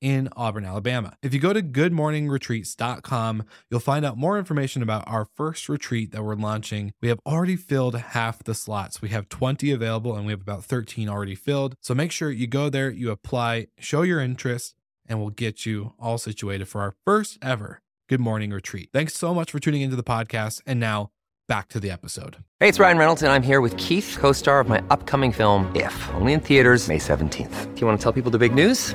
in Auburn, Alabama. If you go to goodmorningretreats.com, you'll find out more information about our first retreat that we're launching. We have already filled half the slots. We have 20 available and we have about 13 already filled. So make sure you go there, you apply, show your interest, and we'll get you all situated for our first ever Good Morning Retreat. Thanks so much for tuning into the podcast. And now, back to the episode. Hey, it's Ryan Reynolds, and I'm here with Keith, co star of my upcoming film, If, only in theaters, May 17th. Do you want to tell people the big news?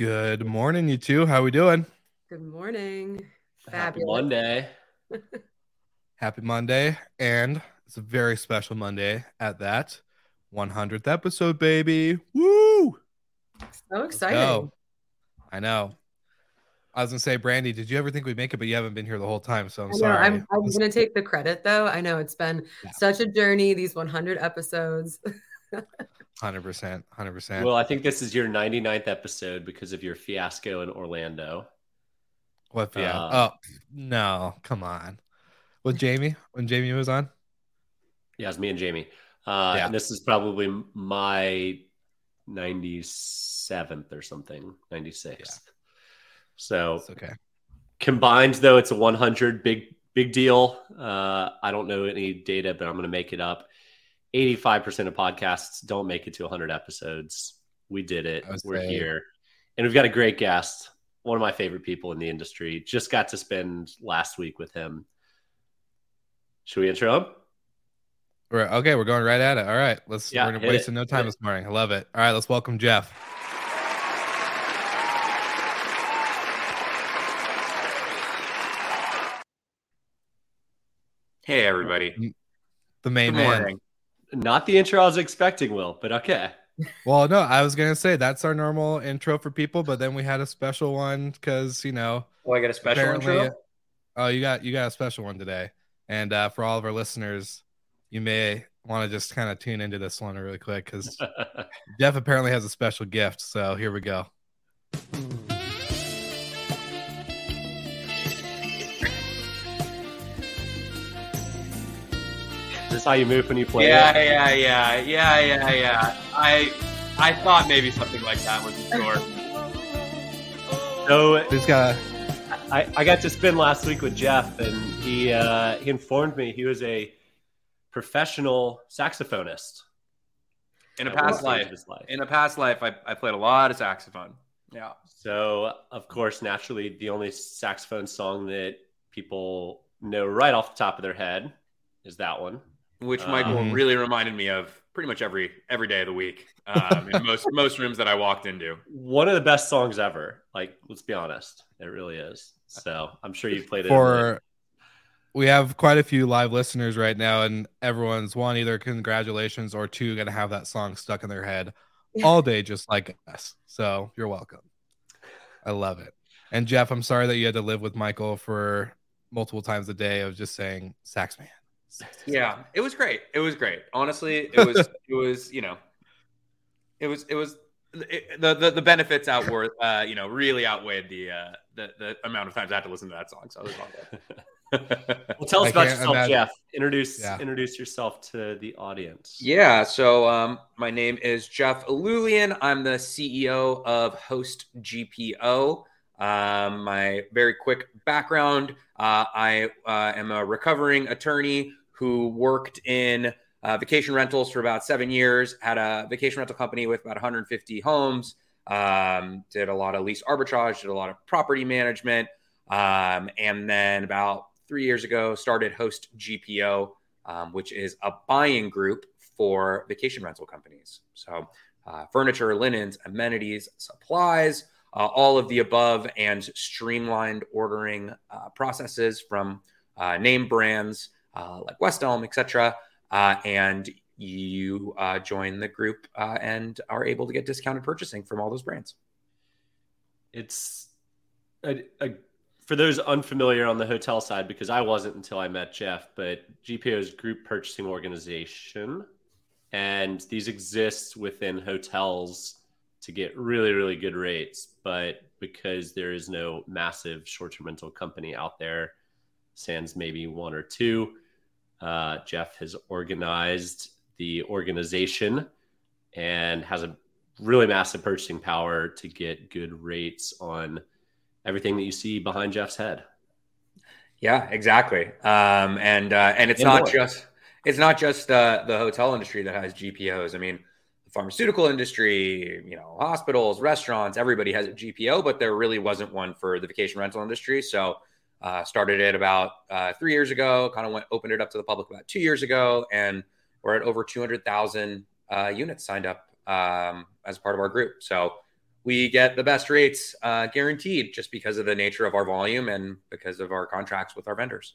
Good morning, you two. How we doing? Good morning. Happy Monday. Happy Monday, and it's a very special Monday at that 100th episode, baby. Woo! So exciting. I know. I was gonna say, Brandy, did you ever think we'd make it? But you haven't been here the whole time, so I'm know, sorry. I'm, I'm going to take the credit though. I know it's been Yeah. such a journey, these 100 episodes. Hundred percent, hundred percent. Well, I think this is your 99th episode because of your fiasco in Orlando. What? Yeah. uh, oh no, come on. With Jamie, when Jamie was on. Yeah, it's me and Jamie. Uh, Yeah. And this is probably my 97th or something, 96th. So It's okay. combined, though, it's a 100 big, big deal. Uh, I don't know any data, but I'm going to make it up. 85% of podcasts don't make it to 100 episodes. We did it. I We're saying. here. And we've got a great guest, one of my favorite people in the industry. Just got to spend last week with him. Should we intro him? We're, okay, we're going right at it. All right, let's. Yeah, we're wasting it, no time it. this morning. I love it. All right, let's welcome Jeff. Hey everybody. The main Good man. morning. Not the intro I was expecting, Will, but okay. Well, no, I was gonna say that's our normal intro for people, but then we had a special one because you know Oh, I got a special intro. Oh, you got you got a special one today, and uh, for all of our listeners, you may want to just kind of tune into this one really quick because Jeff apparently has a special gift. So here we go. Is how you move when you play? Yeah, it? yeah, yeah, yeah, yeah, yeah. I I thought maybe something like that was in store. So Just got I, I got to spend last week with Jeff, and he uh, he informed me he was a professional saxophonist In a past life, his life. in a past life, I, I played a lot of saxophone. Yeah. So, of course, naturally, the only saxophone song that people know right off the top of their head is that one. Which Uh, Michael Mhm. really reminded me of pretty much every every day of the week. Um, in most most rooms that I walked into. One of the best songs ever. Like, let's be honest, it really is. So, I'm sure you played it. for we have quite a few live listeners right now and everyone's one either congratulations or two gonna have that song stuck in their head all day just like us so you're welcome i love it and jeff i'm sorry that you had to live with michael for multiple times a day of just saying Sax man." Yeah, it was great. It was great. Honestly, it was it was you know, it was it was it, the, the the benefits outweigh uh you know really outweighed the uh the the amount of times I had to listen to that song. So it was all good. Well, tell us I about yourself, imagine- Jeff. Introduce Yeah. introduce yourself to the audience. Yeah, so um, my name is Jeff Alulian. I'm the CEO of Host GPO. Um, my very quick background uh, I uh, am a recovering attorney who worked in uh, vacation rentals for about seven years, had a vacation rental company with about 150 homes, um, did a lot of lease arbitrage, did a lot of property management. Um, and then about three years ago, started Host GPO, um, which is a buying group for vacation rental companies. So, uh, furniture, linens, amenities, supplies, uh, all of the above, and streamlined ordering uh, processes from uh, name brands uh, like West Elm, etc. Uh, and you join the group and are able to get discounted purchasing from all those brands. It's a, a, for those unfamiliar on the hotel side, because I wasn't until I met Jeff, but GPO's group purchasing organization, and these exist within hotels to get really, really good rates. But because there is no massive short term rental company out there, sans maybe one or two, uh, Jeff has organized the organization and has a really massive purchasing power to get good rates on everything that you see behind Jeff's head. Yeah, exactly. Um, and uh, and it's and not more. just it's not just uh, the hotel industry that has GPOs. I mean, the pharmaceutical industry, you know, hospitals, restaurants, everybody has a GPO, but there really wasn't one for the vacation rental industry. So uh, started it about uh, three years ago. Kind of went opened it up to the public about two years ago, and we're at over two hundred thousand uh, units signed up um, as part of our group. So we get the best rates uh, guaranteed just because of the nature of our volume and because of our contracts with our vendors.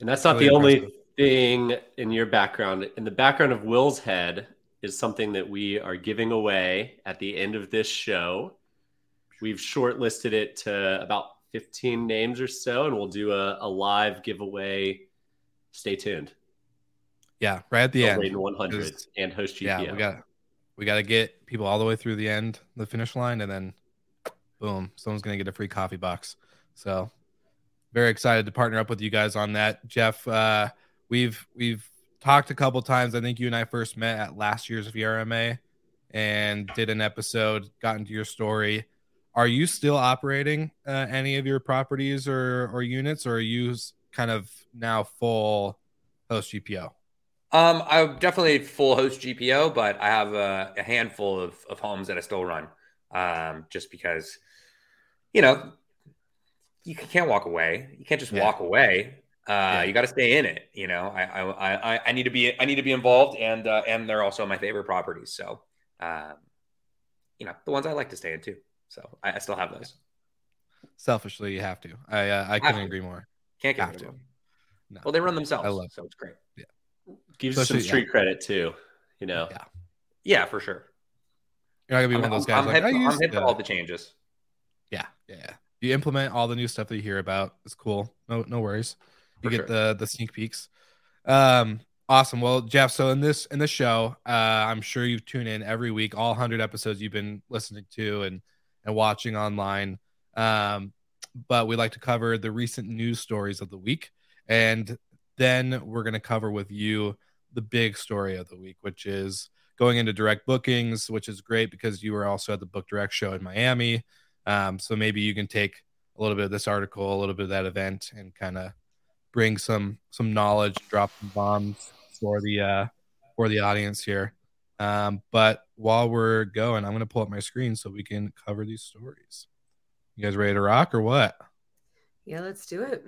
And that's not really the impressive. only thing in your background. In the background of Will's head is something that we are giving away at the end of this show. We've shortlisted it to about 15 names or so, and we'll do a, a live giveaway. Stay tuned. Yeah, right at the end. 100 and host GPO. Yeah, we got we got to get people all the way through the end, the finish line, and then boom, someone's gonna get a free coffee box. So very excited to partner up with you guys on that. Jeff, uh, we've we've talked a couple times. I think you and I first met at last year's VRMA and did an episode, got into your story. Are you still operating uh, any of your properties or or units, or are you kind of now full host GPO? Um, I'm definitely full host GPO, but I have a, a handful of, of homes that I still run. Um, just because, you know, you can't walk away. You can't just yeah. walk away. Uh, yeah. you got to stay in it. You know, I, I, I, I need to be, I need to be involved, and uh, and they're also my favorite properties. So, um, you know, the ones I like to stay in too. So I, I still have those. Selfishly, you have to. I, uh, I couldn't agree more. Can't get have to. No. Well, they run themselves. I love so it's great. Yeah, gives Especially, some street yeah. credit too. You know. Yeah. Yeah, for sure. You're not gonna be I'm, one of those guys. I'm, like, hip, I'm hip to all the changes. Yeah, yeah you implement all the new stuff that you hear about. It's cool. No, no worries. You For get sure. the the sneak peeks. Um, awesome. Well, Jeff. So in this in this show, uh, I'm sure you've tuned in every week, all hundred episodes you've been listening to and and watching online. Um, but we like to cover the recent news stories of the week, and then we're going to cover with you the big story of the week, which is going into direct bookings, which is great because you were also at the Book Direct show in Miami. Um, so maybe you can take a little bit of this article, a little bit of that event, and kind of bring some some knowledge, drop some bombs for the uh, for the audience here. Um, but while we're going, I'm going to pull up my screen so we can cover these stories. You guys ready to rock or what? Yeah, let's do it.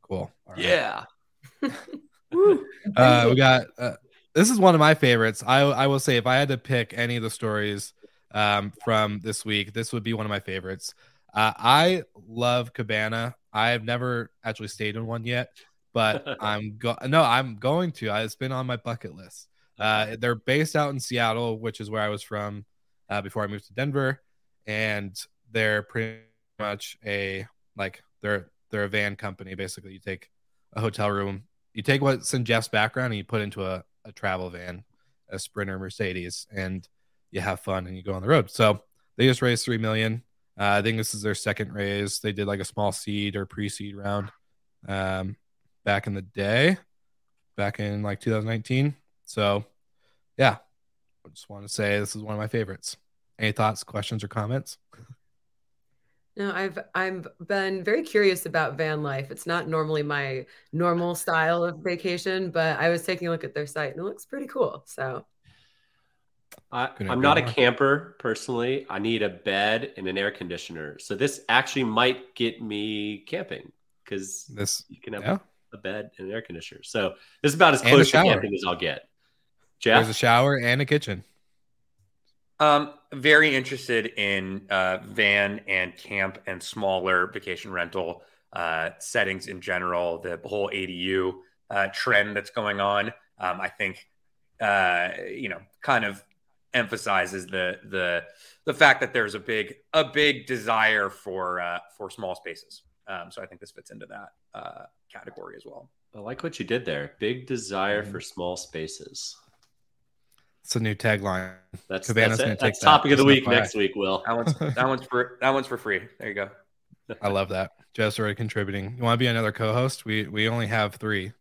Cool. Yeah. uh, we got. Uh, this is one of my favorites. I I will say if I had to pick any of the stories um, from this week. This would be one of my favorites. Uh, I love Cabana. I've never actually stayed in one yet, but I'm go- no, I'm going to. It's been on my bucket list. Uh, they're based out in Seattle, which is where I was from uh, before I moved to Denver, and they're pretty much a like they're they're a van company. Basically, you take a hotel room, you take what's in Jeff's background, and you put into a, a travel van, a Sprinter Mercedes, and you have fun and you go on the road. So they just raised three million. Uh, I think this is their second raise. They did like a small seed or pre-seed round um, back in the day, back in like 2019. So yeah, I just want to say this is one of my favorites. Any thoughts, questions, or comments? No, I've I've been very curious about van life. It's not normally my normal style of vacation, but I was taking a look at their site and it looks pretty cool. So I, I'm not a camper personally. I need a bed and an air conditioner. So this actually might get me camping because This you can have yeah. a bed and an air conditioner. So this is about as And close to camping as I'll get. Jeff, There's a shower and a kitchen. Um, very interested in uh, van and camp and smaller vacation rental uh, settings in general. The whole ADU uh, trend that's going on, um, I think, uh, you know, kind of emphasizes the the the fact that there's a big a big desire for uh, for small spaces. Um, so I think this fits into that uh, category as well. I like what you did there. Big desire Mm-hmm. for small spaces. It's a new tagline. That's Cabana's that's, gonna it. take that's that. topic of the Just week FYI. next week. Will That one's that one's for that one's for free. There you go. I love that. Jeff's already contributing. You want to be another co-host? We we only have three,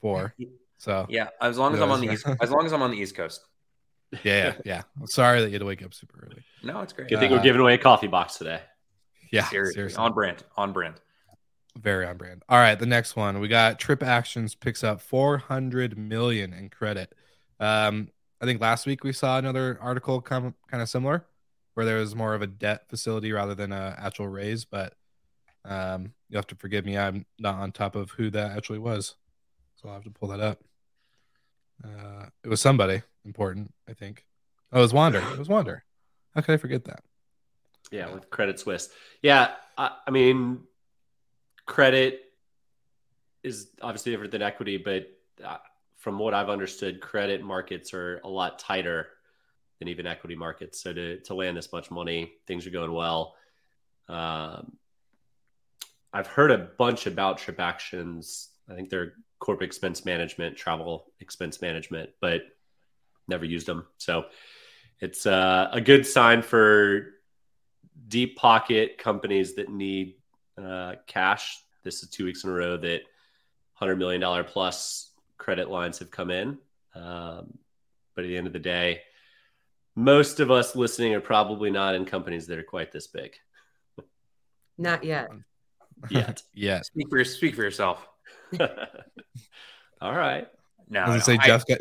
four. So Yeah, as long as I'm on the east, as long as I'm on the East Coast. yeah, yeah, yeah. Sorry that you had to wake up super early. No, it's great. good thing Uh, we're giving away a coffee box today. Yeah, seriously, seriously. on brand, on brand. Very on brand. All right, the next one we got TripActions picks up 400 million in credit. Um, I think last week we saw another article kind kind of similar, where there was more of a debt facility rather than a actual raise. But um, you have to forgive me, I'm not on top of who that actually was, so I'll have to pull that up. Uh, it was somebody important, I think. Oh, it was Wander. It was Wander. How could I forget that? Yeah, with Credit Suisse. Yeah, I, I mean, credit is obviously different than equity, but uh, from what I've understood, credit markets are a lot tighter than even equity markets. So to to land this much money, things are going well. Um, I've heard a bunch about TripActions. I think they're corporate expense management, travel expense management, but never used them. So it's uh, a good sign for deep pocket companies that need uh, cash. This is two weeks in a row that hundred million dollar plus credit lines have come in. Um, but at the end of the day, most of us listening are probably not in companies that are quite this big not yet. yet. Yes. Speak for speak for yourself. All right. No, I was no, gonna say I- Jeff got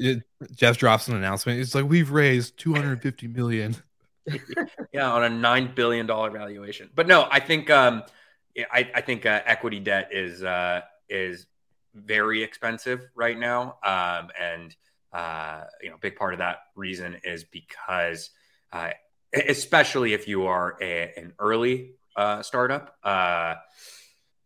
Jeff drops an announcement. It's like we've raised 250 million. yeah, on a nine billion dollar valuation. But no, I think um, I, I think uh, equity debt is uh, is very expensive right now, um, and uh, you know, a big part of that reason is because, uh, especially if you are a, an early uh, startup. Uh,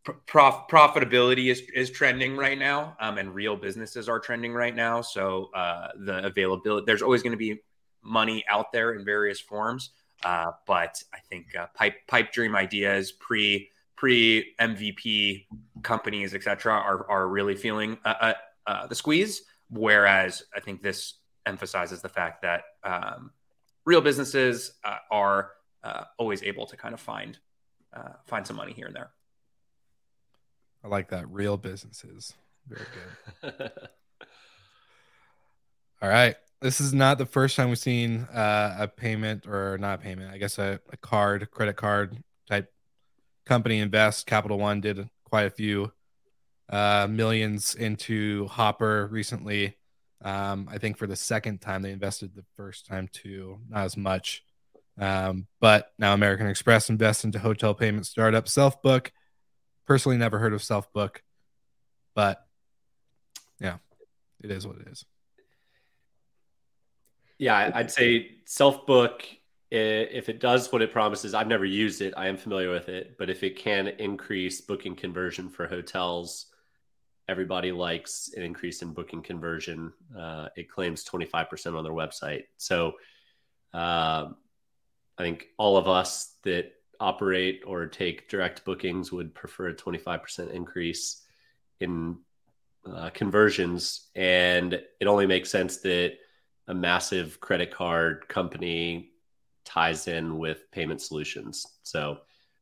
prof- profitability is, is trending right now um, and real businesses are trending right now so uh, the availability there's always going to be money out there in various forms uh, but i think pipe pipe dream ideas pre pre mvp companies etc are, are really feeling uh, uh, uh, the squeeze whereas i think this emphasizes the fact that um, real businesses uh, are uh, always able to kind of find uh, find some money here and there I like that. Real businesses. Very good. All right. This is not the first time we've seen uh, a payment or not a payment, I guess a, a card, credit card type company invest. Capital One did quite a few uh, millions into Hopper recently. Um, I think for the second time, they invested the first time too, not as much. Um, but now American Express invests into hotel payment startup Selfbook. Personally, never heard of Selfbook, but yeah, it is what it is. Yeah, I'd say self book. If it does what it promises, I've never used it. I am familiar with it, but if it can increase booking conversion for hotels, everybody likes an increase in booking conversion. Uh, it claims 25% on their website. So um, I think all of us that operate or take direct bookings would prefer a 25% increase in uh, conversions. And it only makes sense that a massive credit card company ties in with payment solutions. So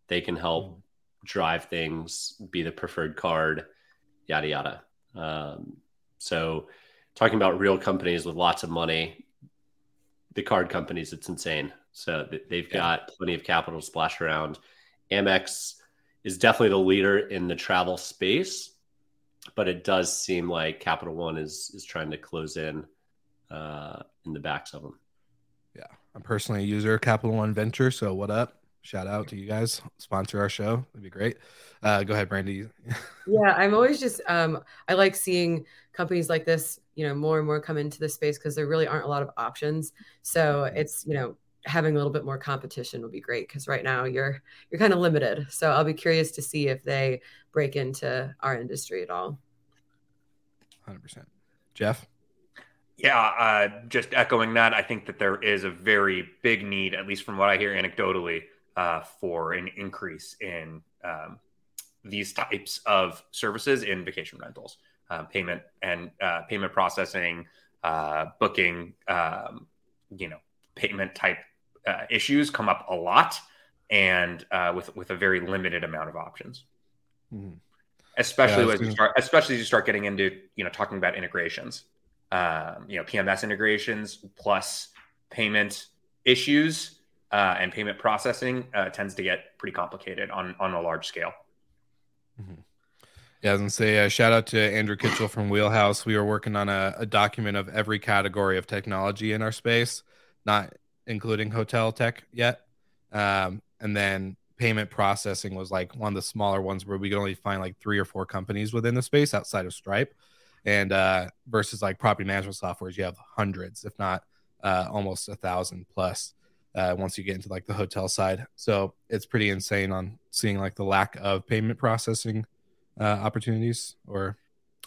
they can help drive things, be the preferred card, yada, yada. Um, so talking about real companies with lots of money, the card companies, it's insane. So they've Yeah. got plenty of capital to splash around. Amex is definitely the leader in the travel space, but it does seem like Capital One is is trying to close in uh, in the backs of them. I'm personally a user of Capital One Venture, so what up? Shout out to you guys. Sponsor our show. That'd be great. Uh, go ahead, Brandy. yeah, I'm always just um, I like seeing companies like this, you know, more and more come into the space because there really aren't a lot of options. So it's you know having a little bit more competition will be great because right now you're you're kind of limited. So I'll be curious to see if they break into our industry at all. Hundred percent, Jeff. Yeah, uh, just echoing that, I think that there is a very big need, at least from what I hear anecdotally, uh, for an increase in um, these types of services in vacation rentals, uh, payment and uh, payment processing, uh, booking, um, you know, payment type uh, issues come up a lot, and with with a very limited amount of options. Mm-hmm. Especially yeah, as you start, especially as you start getting into you know talking about integrations um, you know PMS integrations plus payment issues uh, and payment processing uh, tends to get pretty complicated on on a large scale. Mm-hmm. Yeah, I was gonna say uh, shout out to Andrew Kitchell from Wheelhouse. We were working on a, a, document of every category of technology in our space, not including hotel tech yet. Um, and then payment processing was like one of the smaller ones where we could only find like three or four companies within the space outside of Stripe and uh, versus like property management softwares, you have hundreds, if not uh, almost a thousand plus uh, once you get into like the hotel side. So it's pretty insane on seeing like the lack of payment processing uh, opportunities or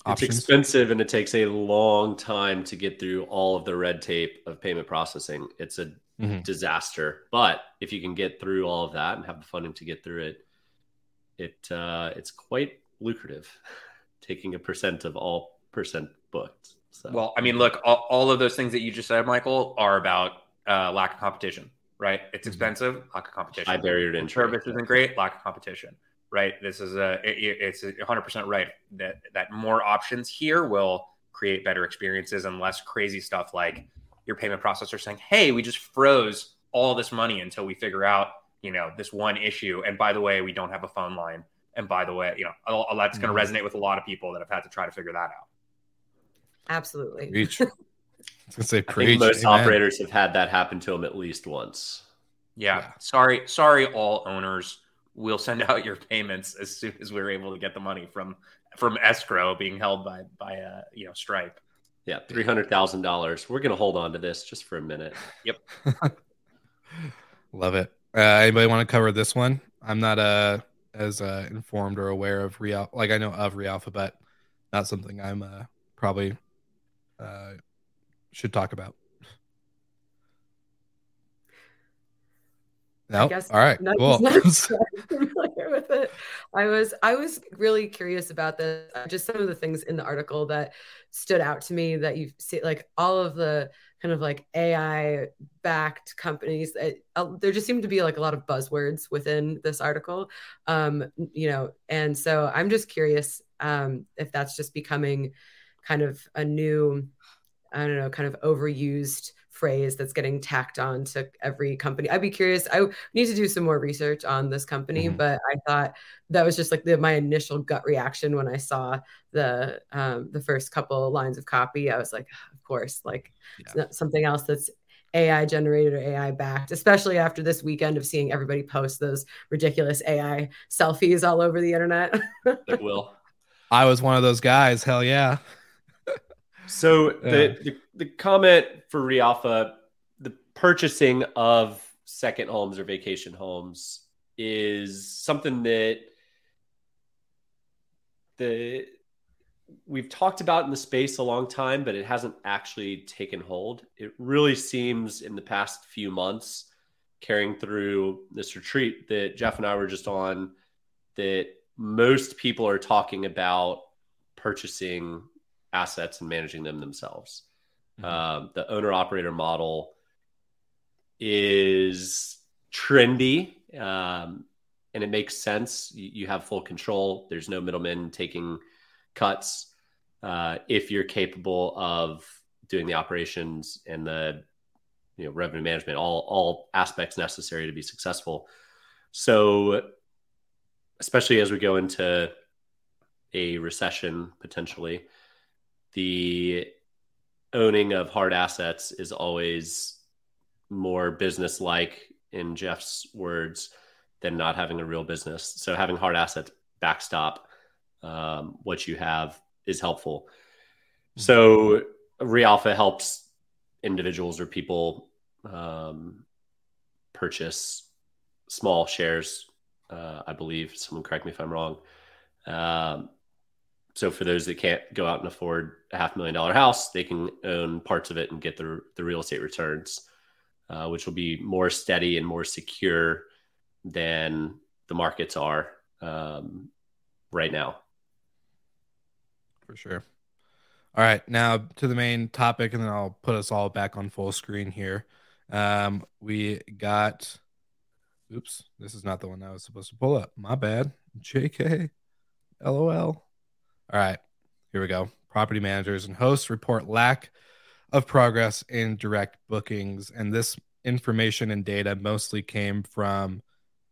options. It's expensive and it takes a long time to get through all of the red tape of payment processing. It's a mm-hmm. disaster. But if you can get through all of that and have the funding to get through it, it uh, it's quite lucrative, taking a percent of all percent booked. So. Well, I mean, look, all, all, of those things that you just said, Michael, are about uh, lack of competition, right? It's mm-hmm. expensive, lack of competition. High barrier to entry. Service isn't great, lack of competition, right? This is a, it, it's 100% right that that more options here will create better experiences and less crazy stuff like your payment processor saying, "Hey, we just froze all this money until we figure out, you know, this one issue." And by the way, we don't have a phone line. And by the way, you know, that's going to resonate with a lot of people that have had to try to figure that out. Absolutely. Preach. I was gonna say preach. most Amen. operators have had that happen to them at least once. Yeah. yeah. Sorry, sorry, all owners. We'll send out your payments as soon as we're able to get the money from from escrow being held by by uh you know Stripe. Yeah, three hundred thousand dollars. We're gonna hold on to this just for a minute. Yep. Love it. Uh, anybody want to cover this one? I'm not uh as uh, informed or aware of real like I know of Realpha, not something I'm uh, probably uh, should talk about. No, all right, cool. familiar with it. I was I was really curious about this. Uh, just some of the things in the article that stood out to me that you see, like all of the kind of like AI backed companies. It, uh, there just seemed to be like a lot of buzzwords within this article, um, you know. And so I'm just curious um, if that's just becoming kind of a new I don't know, kind of overused phrase that's getting tacked on to every company. I'd be curious. I need to do some more research on this company, mm-hmm. but I thought that was just like the, my initial gut reaction when I saw the um, the first couple lines of copy. I was like, of course, like yeah. something else that's AI generated or AI backed, especially after this weekend of seeing everybody post those ridiculous AI selfies all over the internet. it will. I was one of those guys. Hell yeah. So the, the, the comment for Realpha, the purchasing of second homes or vacation homes is something that the we've talked about in the space a long time, but it hasn't actually taken hold. It really seems in the past few months, carrying through this retreat that Jeff and I were just on, that most people are talking about purchasing assets and managing them themselves. Mm-hmm. Um, the owner operator model is trendy um, and it makes sense. You, you, have full control, there's no middlemen taking cuts. Uh, if you're capable of doing the operations and the you know revenue management all all aspects necessary to be successful so especially as we go into a recession potentially, the owning of hard assets is always more business like, in Jeff's words, than not having a real business. So having hard assets backstop um, what you have is helpful. So Realpha helps individuals or people um, purchase small shares. Uh, I believe someone correct me if I'm wrong. Um, so for those that can't go out and afford a half million dollar house, they can own parts of it and get the the real estate returns, uh, which will be more steady and more secure than the markets are um, right now. For sure. All right, now to the main topic, and then I'll put us all back on full screen here. Um, we got. Oops, this is not the one I was supposed to pull up. My bad. JK. LOL. All right, here we go. Property managers and hosts report lack of progress in direct bookings. And this information and data mostly came from,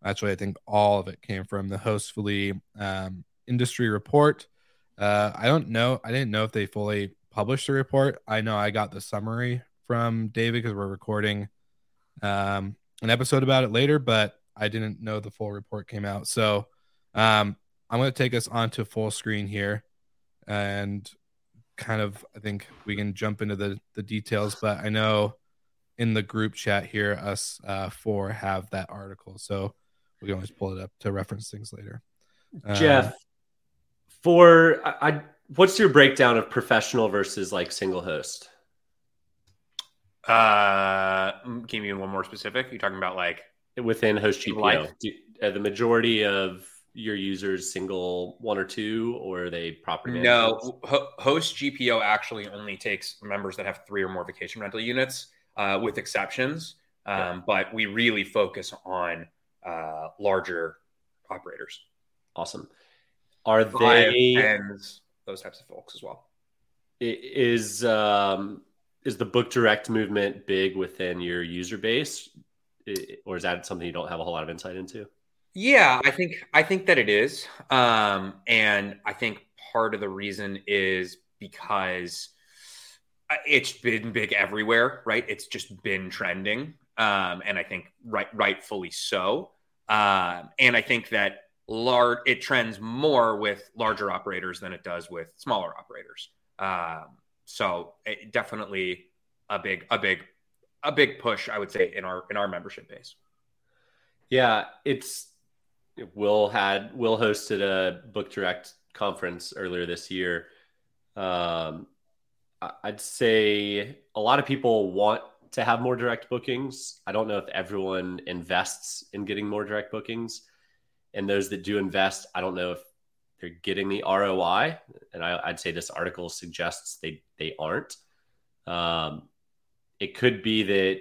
actually, I think all of it came from the Hostfully um, industry report. Uh, I don't know. I didn't know if they fully published the report. I know I got the summary from David because we're recording um, an episode about it later, but I didn't know the full report came out. So um, I'm going to take us onto full screen here and kind of I think we can jump into the the details. But I know in the group chat here, us uh, four have that article, so we can always pull it up to reference things later. Jeff, um, for I, I, what's your breakdown of professional versus like single host? Uh, can you be one more specific? You're talking about like within Host GPO. Like, Do, uh, the majority of your users single one or two, or are they property managers? No, Ho- Host GPO actually only takes members that have three or more vacation rental units, uh, with exceptions. Um, yeah. But we really focus on uh, larger operators. Awesome. Are they tens, those types of folks as well? Is um, is the book direct movement big within your user base, or is that something you don't have a whole lot of insight into? Yeah, I think I think that it is, um, and I think part of the reason is because uh, it's been big everywhere, right? It's just been trending, um, and I think right, rightfully so. Um, and I think that large it trends more with larger operators than it does with smaller operators. Um, so it, definitely a big, a big, a big push, I would say, in our in our membership base. Yeah, it's Will had Will hosted a book direct conference earlier this year. Um, I'd say a lot of people want to have more direct bookings. I don't know if everyone invests in getting more direct bookings, and those that do invest, I don't know if they're getting the ROI. And I, would say this article suggests they they aren't. Um, it could be that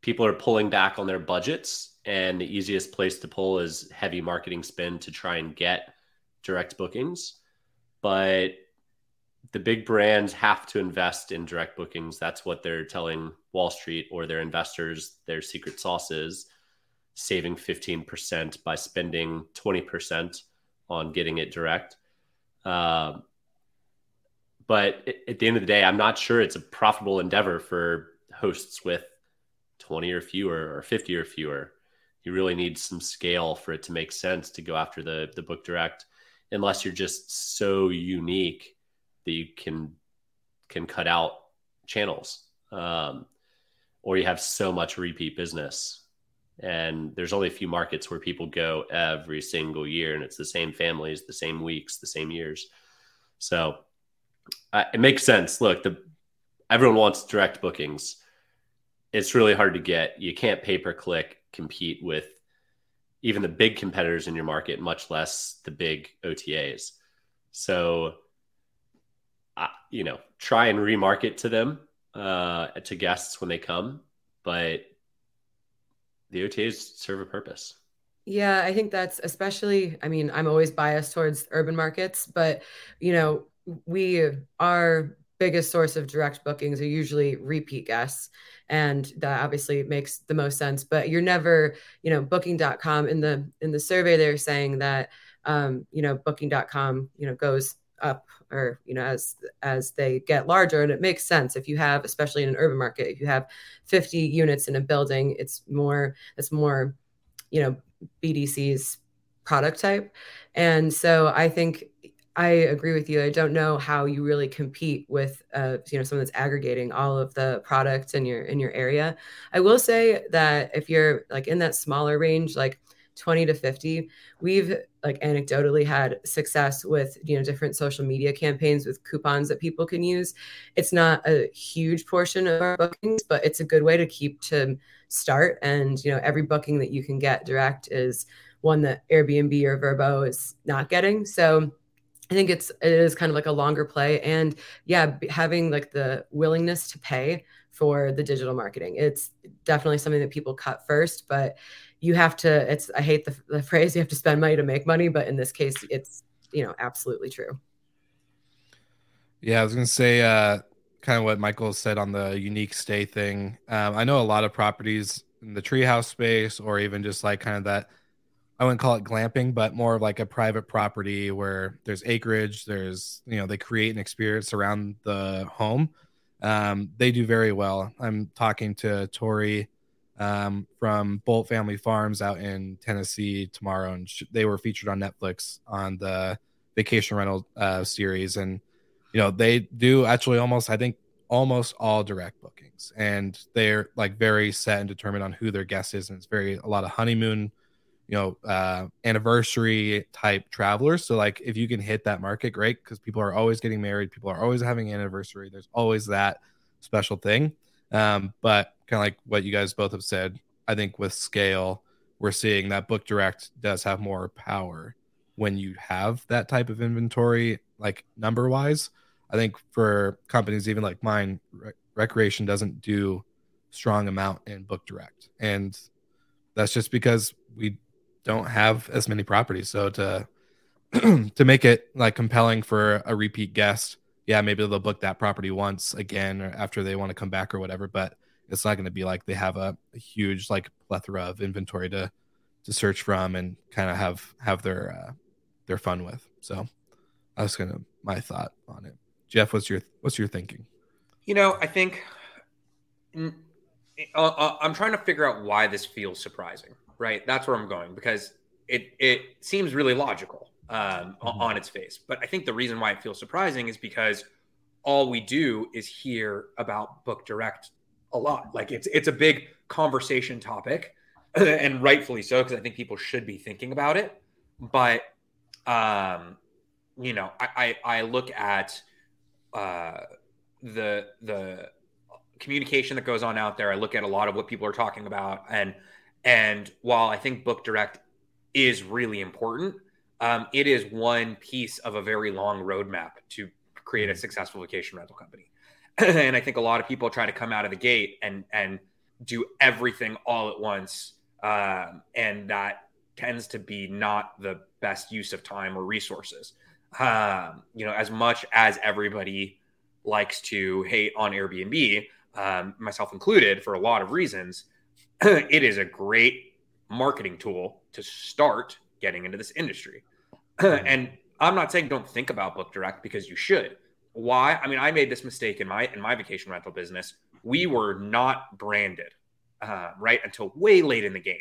people are pulling back on their budgets and the easiest place to pull is heavy marketing spend to try and get direct bookings. But the big brands have to invest in direct bookings. That's what they're telling wall street or their investors their secret sauce is saving 15% by spending 20% on getting it direct. Um, but at the end of the day i'm not sure it's a profitable endeavor for hosts with 20 or fewer or 50 or fewer you really need some scale for it to make sense to go after the the book direct unless you're just so unique that you can can cut out channels um, or you have so much repeat business. And there's only a few markets where people go every single year and it's the same families the same weeks the same years. So uh, it makes sense. Look the everyone wants direct bookings. It's really hard to get. You can't pay per click compete with even the big competitors in your market, much less the big OTAs. So, uh, you know, try and remarket to them, uh, to guests when they come, but the OTAs serve a purpose. Yeah, I think that's especially, I mean, I'm always biased towards urban markets, but, you know, we are biggest source of direct bookings are usually repeat guests and that obviously makes the most sense but you're never you know booking.com in the in the survey they're saying that um, you know booking.com you know goes up or you know as as they get larger and it makes sense. If you have especially in an urban market if you have 50 units in a building it's more it's more you know bdc's product type. And so i think i agree with you i don't know how you really compete with uh, you know someone that's aggregating all of the products in your in your area. I will say that if you're like in that smaller range like 20 to 50 we've like anecdotally had success with you know different social media campaigns with coupons that people can use. It's not a huge portion of our bookings but it's a good way to keep to start and you know every booking that you can get direct is one that airbnb or Vrbo is not getting. So I think it's it is kind of like a longer play, and yeah, having like the willingness to pay for the digital marketing. It's definitely something that people cut first, but you have to it's i hate the, the phrase you have to spend money to make money but in this case it's you know absolutely true yeah i was gonna say uh kind of what michael said on the unique stay thing um, i know a lot of properties in the treehouse space or even just like kind of that i wouldn't call it glamping but more of like a private property where there's acreage there's you know they create an experience around the home. Um, they do very well. I'm talking to tori um, from Bolt Family Farms out in Tennessee tomorrow, and sh- they were featured on Netflix on the vacation rental uh, series, and you know they do actually almost I think almost all direct bookings, and they're like very set and determined on who their guest is, and it's very a lot of honeymoon, you know, uh, anniversary type travelers. So like if you can hit that market, great, because people are always getting married, people are always having anniversary. There's always that special thing. Um, but kind of like what you guys both have said, I think with scale, we're seeing that Book Direct does have more power when you have that type of inventory, like number wise. I think for companies even like mine, Recreation doesn't do strong amount in Book Direct, and that's just because we don't have as many properties. So to to make it like compelling for a repeat guest yeah, maybe they'll book that property once again or after they want to come back or whatever, but it's not going to be like they have a, a, huge like plethora of inventory to to search from and kind of have have their uh, their fun with. So that's gonna my thought on it. Jeff, what's your what's your thinking? You know, I think uh, uh, I'm trying to figure out why this feels surprising. Right, that's where I'm going because it it seems really logical um, mm-hmm. on its face. But I think the reason why it feels surprising is because all we do is hear about Book Direct a lot. Like it's it's a big conversation topic, and rightfully so because I think people should be thinking about it. But um, you know, I I, I look at uh, the the communication that goes on out there. I look at a lot of what people are talking about, and and while I think Book Direct is really important, um, it is one piece of a very long roadmap to create a mm-hmm. successful vacation rental company. and I think a lot of people try to come out of the gate and and do everything all at once, um, and that tends to be not the best use of time or resources. Um, you know, as much as everybody likes to hate on Airbnb, um, myself included, for a lot of reasons, it is a great marketing tool to start getting into this industry. and I'm not saying don't think about book direct because you should. Why? I mean, I made this mistake in my in my vacation rental business. We were not branded uh, right until way late in the game,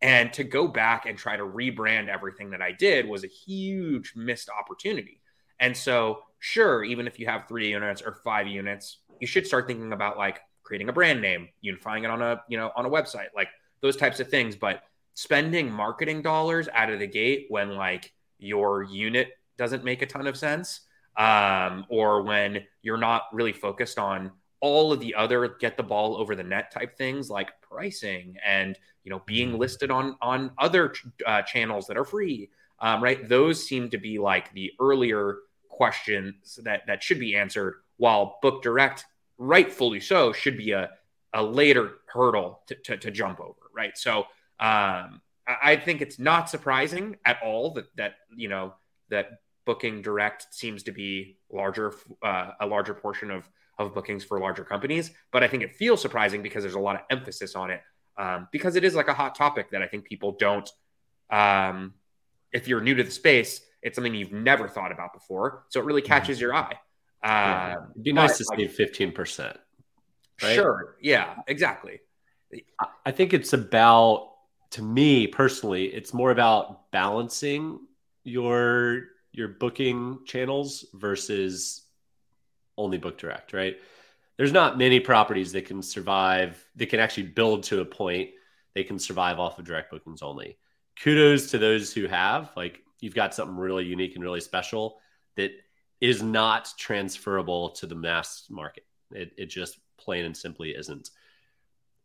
and to go back and try to rebrand everything that I did was a huge missed opportunity. And so, sure, even if you have three units or five units, you should start thinking about like creating a brand name, unifying it on a you know on a website, like those types of things. But spending marketing dollars out of the gate when like your unit doesn't make a ton of sense, um, or when you're not really focused on all of the other get the ball over the net type things like pricing and you know being mm-hmm. listed on on other uh, channels that are free um, right those seem to be like the earlier questions that that should be answered while book direct rightfully so should be a a later hurdle to, to, to jump over right so um, I think it's not surprising at all that that you know that booking direct seems to be larger, uh, a larger portion of of bookings for larger companies. But I think it feels surprising because there's a lot of emphasis on it um, because it is like a hot topic that I think people don't. Um, if you're new to the space, it's something you've never thought about before, so it really mm-hmm. catches your eye. Uh, It'd be nice to like, save 15%. Right? Sure. Yeah, exactly. I think it's about, to me personally, it's more about balancing your your booking channels versus only book direct, right? There's not many properties that can survive, that can actually build to a point they can survive off of direct bookings only. Kudos to those who have, like, you've got something really unique and really special that is not transferable to the mass market. It, it just plain and simply isn't.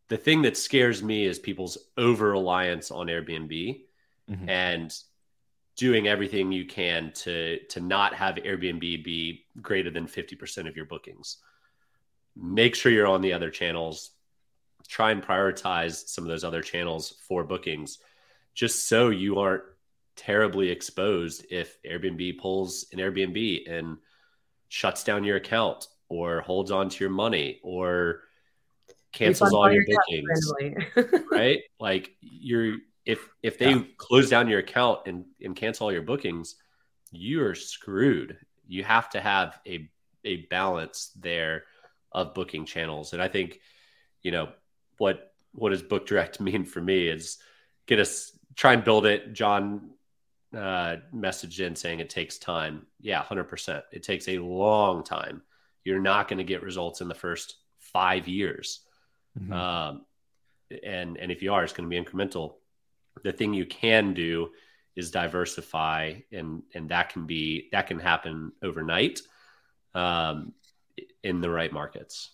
The thing that scares me is people's over reliance on Airbnb mm-hmm. and doing everything you can to to not have Airbnb be greater than 50% of your bookings. Make sure you're on the other channels. Try and prioritize some of those other channels for bookings just so you aren't terribly exposed if Airbnb pulls an Airbnb and shuts down your account or holds on to your money or cancels all your bookings. right? Like you're if if they yeah. close down your account and, and cancel all your bookings, you are screwed. You have to have a a balance there of booking channels. And I think, you know, what what does book direct mean for me is get us try and build it. John uh, messaged in saying it takes time. Yeah, 100%. It takes a long time. You're not going to get results in the first five years. Mm-hmm. Um, and, and if you are, it's going to be incremental. The thing you can do is diversify and, and that can be, that can happen overnight um, in the right markets.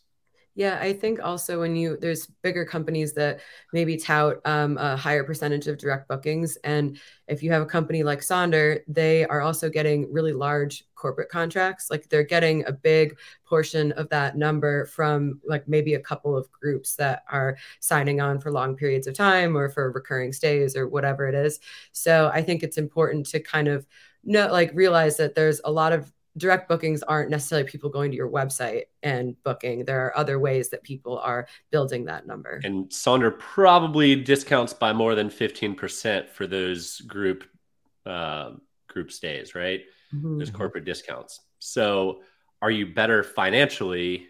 Yeah, I think also when you there's bigger companies that maybe tout um, a higher percentage of direct bookings, and if you have a company like Sonder, they are also getting really large corporate contracts. Like they're getting a big portion of that number from like maybe a couple of groups that are signing on for long periods of time or for recurring stays or whatever it is. So I think it's important to kind of know like realize that there's a lot of direct bookings aren't necessarily people going to your website and booking. There are other ways that people are building that number. And Sonder probably discounts by more than 15% for those group uh, group stays, right? Mm-hmm. Those corporate discounts. So are you better financially?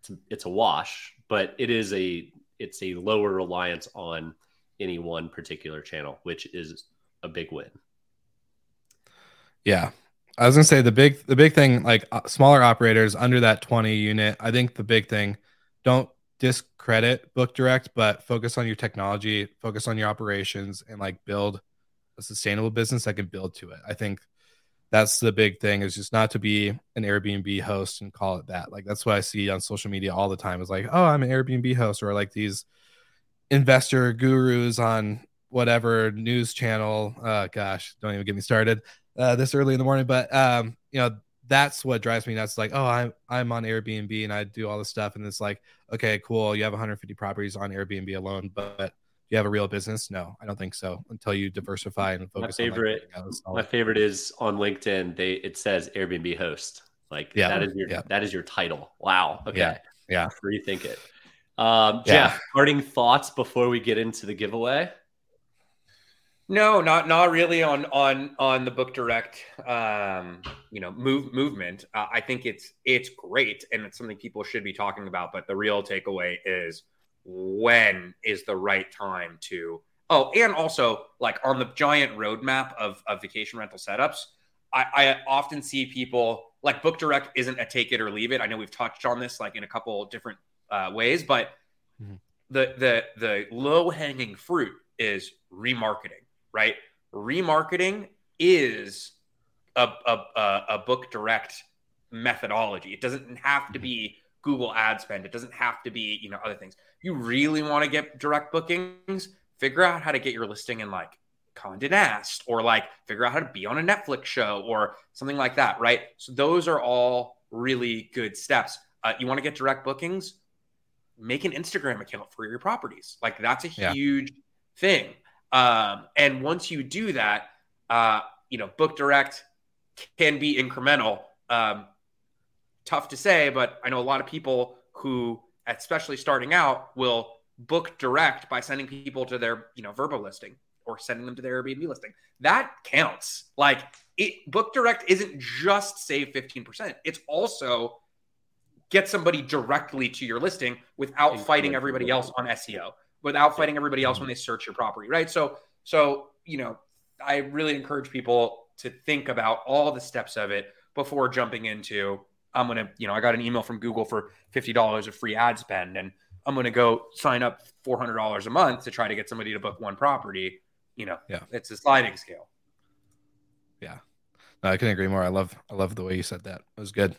It's, it's a wash, but it is a it's a lower reliance on any one particular channel, which is a big win. Yeah, I was gonna say the big the big thing like uh, smaller operators under that 20 unit. I think the big thing don't discredit book direct, but focus on your technology, focus on your operations, and like build a sustainable business that can build to it. I think that's the big thing is just not to be an Airbnb host and call it that. Like that's what I see on social media all the time is like, oh, I'm an Airbnb host, or like these investor gurus on whatever news channel. Uh, gosh, don't even get me started uh, this early in the morning. But um, you know, that's what drives me nuts. Like, oh, I'm I'm on Airbnb and I do all this stuff, and it's like, okay, cool. You have 150 properties on Airbnb alone, but you have a real business? No, I don't think so. Until you diversify and focus. My favorite, my favorite is on LinkedIn. They it says Airbnb host. Like yeah, that is your yeah. that is your title. Wow. Okay. Yeah. Yeah. Rethink it. Um, Jeff, yeah. parting thoughts before we get into the giveaway. No, not not really on on on the book direct um you know move movement. Uh, I think it's it's great and it's something people should be talking about, but the real takeaway is when is the right time to Oh, and also like on the giant roadmap of of vacation rental setups, I, I often see people like book direct isn't a take it or leave it. I know we've touched on this like in a couple different uh, ways, but mm-hmm. the the the low hanging fruit is remarketing right? Remarketing is a, a, a, book direct methodology. It doesn't have to be Google ad spend. It doesn't have to be, you know, other things. You really want to get direct bookings, figure out how to get your listing in like Condé Nast or like figure out how to be on a Netflix show or something like that, right? So those are all really good steps. Uh, you want to get direct bookings? Make an Instagram account for your properties. Like that's a yeah. huge thing. Um, and once you do that, uh, you know, book direct, can be incremental. Um, tough to say, but I know a lot of people who, especially starting out, will book direct by sending people to their, you know, Vrbo listing or sending them to their Airbnb listing. That counts. Like it book direct isn't just save 15%. It's also get somebody directly to your listing without fighting everybody else on SEO, without fighting everybody else when they search your property, right? So so, you know, I really encourage people to think about all the steps of it before jumping into I'm going to, you know, I got an email from Google for $50 of free ad spend and I'm going to go sign up $400 a month to try to get somebody to book one property. You know, Yeah. it's a sliding scale. Yeah. No, I can agree more. I love I love the way you said that. It was good.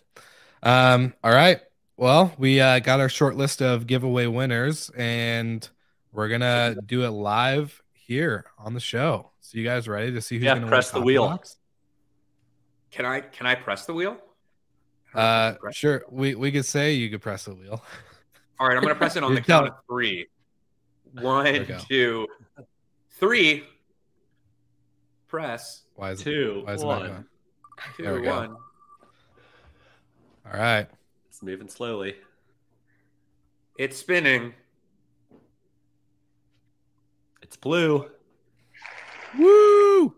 Um, all right. Well, we uh, got our short list of giveaway winners and we're gonna do it live here on the show. So you guys ready to see who's Yeah, gonna press the wheel. Box? Can I, can I press the wheel? Uh sure. We we could say you could press the wheel. All right, I'm going to press it on the count of three. we One, go. two, three. Press. Why is Two, it why is it one. not going? Two, There we go. All right. It's moving slowly. It's spinning. It's blue. Woo!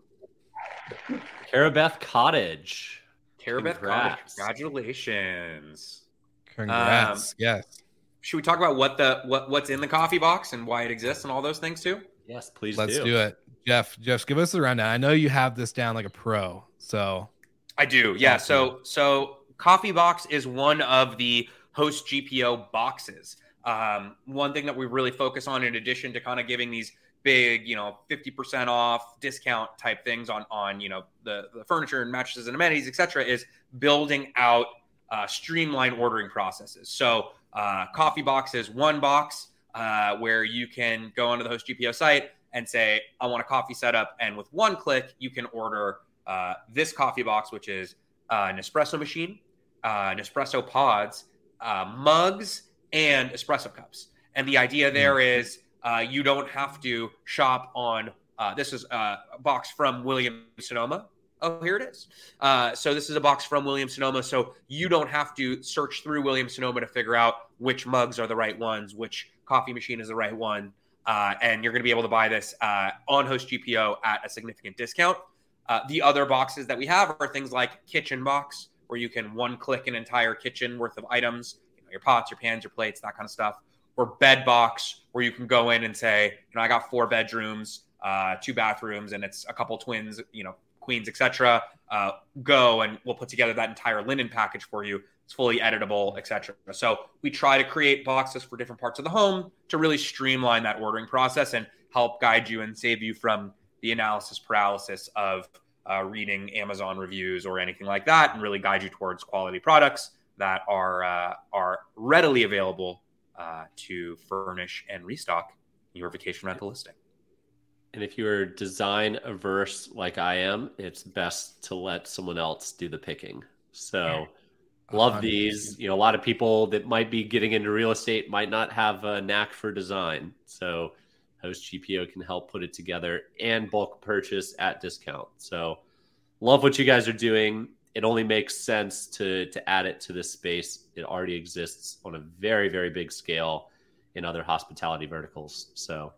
Carabeth Cottage. Carabeth Cottage. Congratulations. Congrats. yes. Should we talk about what the what what's in the coffee box and why it exists and all those things too? Yes, please Let's do. do it. Jeff, Jeff, give us the rundown. I know you have this down like a pro. So I do. Yeah. Awesome. So so Coffee Box is one of the host GPO boxes. Um, one thing that we really focus on, in addition to kind of giving these big, you know, fifty percent off discount type things on on you know the the furniture and mattresses and amenities, etc., is building out uh, streamlined ordering processes. So uh, Coffee Box is one box uh, where you can go onto the host GPO site and say, I want a coffee setup, and with one click, you can order uh, this coffee box, which is uh, an espresso machine, uh, Nespresso pods, uh, mugs, and espresso cups. And the idea there is uh, you don't have to shop on. Uh, this is a box from William Sonoma. Oh, here it is. Uh, so this is a box from Williams Sonoma. So you don't have to search through Williams Sonoma to figure out which mugs are the right ones, which coffee machine is the right one, uh, and you're going to be able to buy this uh, on Host GPO at a significant discount. Uh, the other boxes that we have are things like Kitchen Box, where you can one click an entire kitchen worth of items, you know, your pots, your pans, your plates, that kind of stuff. Or Bed Box, where you can go in and say, you know, I got four bedrooms, uh, two bathrooms, and it's a couple twins, you know, queens, etc. Uh, go and we'll put together that entire linen package for you. It's fully editable, etc. So we try to create boxes for different parts of the home to really streamline that ordering process and help guide you and save you from the analysis paralysis of uh, reading Amazon reviews or anything like that, and really guide you towards quality products that are uh, are readily available uh, to furnish and restock your vacation rental listing. And if you're design averse like I am, it's best to let someone else do the picking. So love 100%. these. You know, a lot of people that might be getting into real estate might not have a knack for design. So Host GPO can help put it together and bulk purchase at discount. So love what you guys are doing. It only makes sense to to add it to this space. It already exists on a very, very big scale in other hospitality verticals. So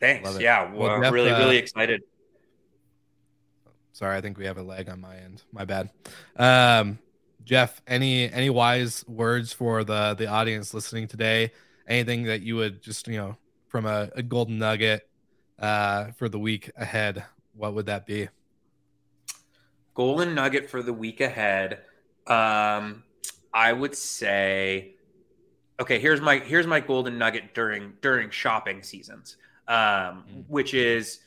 Thanks. Love. Yeah, Well, we're Jeff, really, uh, really excited. Sorry, I think we have a lag on my end. My bad. Um, Jeff, any any wise words for the the audience listening today? Anything that you would just you know from a, a golden nugget uh, for the week ahead? What would that be? Golden nugget for the week ahead. Um, I would say, okay. Here's my here's my golden nugget during during shopping seasons, um, which is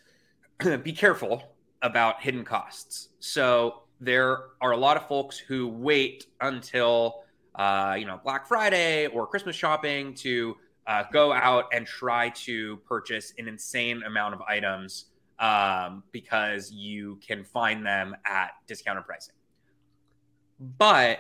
be careful about hidden costs. So there are a lot of folks who wait until uh, you know Black Friday or Christmas shopping to uh, go out and try to purchase an insane amount of items um, because you can find them at discounted pricing. But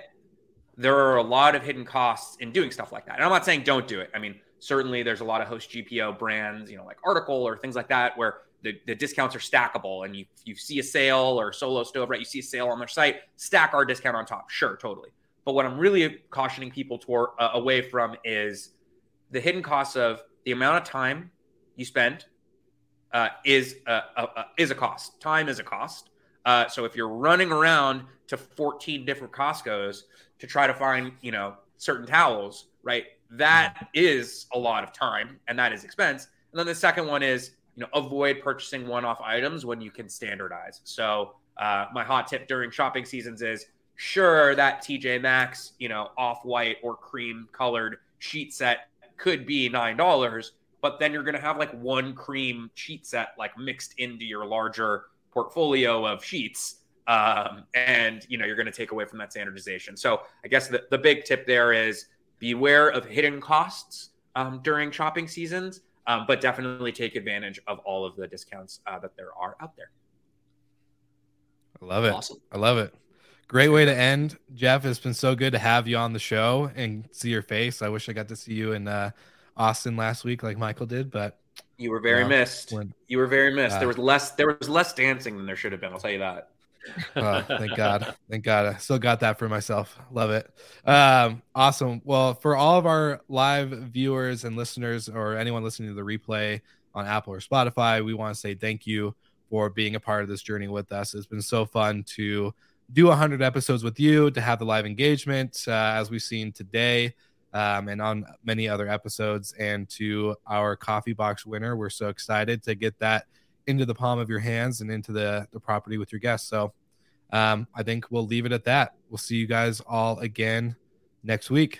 there are a lot of hidden costs in doing stuff like that. And I'm not saying don't do it. I mean, certainly there's a lot of host GPO brands, you know, like Article or things like that, where the, the discounts are stackable and you you see a sale or solo stove, right? You see a sale on their site, stack our discount on top. Sure, totally. But what I'm really cautioning people toward uh, away from is the hidden costs of the amount of time you spend uh, is a, a, a, is a cost. Time is a cost. Uh, so if you're running around to 14 different Costco's to try to find you know certain towels, right? That is a lot of time and that is expense. And then the second one is you know avoid purchasing one-off items when you can standardize. So uh, my hot tip during shopping seasons is sure that TJ Maxx, you know, off-white or cream colored sheet set could be nine dollars, but then you're going to have like one cream sheet set like mixed into your larger portfolio of sheets um, and you know you're going to take away from that standardization so i guess the, the big tip there is beware of hidden costs um, during shopping seasons um, but definitely take advantage of all of the discounts uh, that there are out there I love it. Awesome. I love it. Great way to end. Jeff, it's been so good to have you on the show and see your face. I wish I got to see you in uh, Austin last week like Michael did, but you were very missed when- you were very missed Uh, there was less there was less dancing than there should have been i'll tell you that oh, thank God. Thank God. I still got that for myself. Love it. Um, awesome. Well, for all of our live viewers and listeners, or anyone listening to the replay on Apple or Spotify, we want to say thank you for being a part of this journey with us. It's been so fun to do 100 episodes with you, to have the live engagement uh, as we've seen today. Um, and on many other episodes, and to our coffee box winner. We're so excited to get that into the palm of your hands and into the, the property with your guests. So um, I think we'll leave it at that. We'll see you guys all again next week.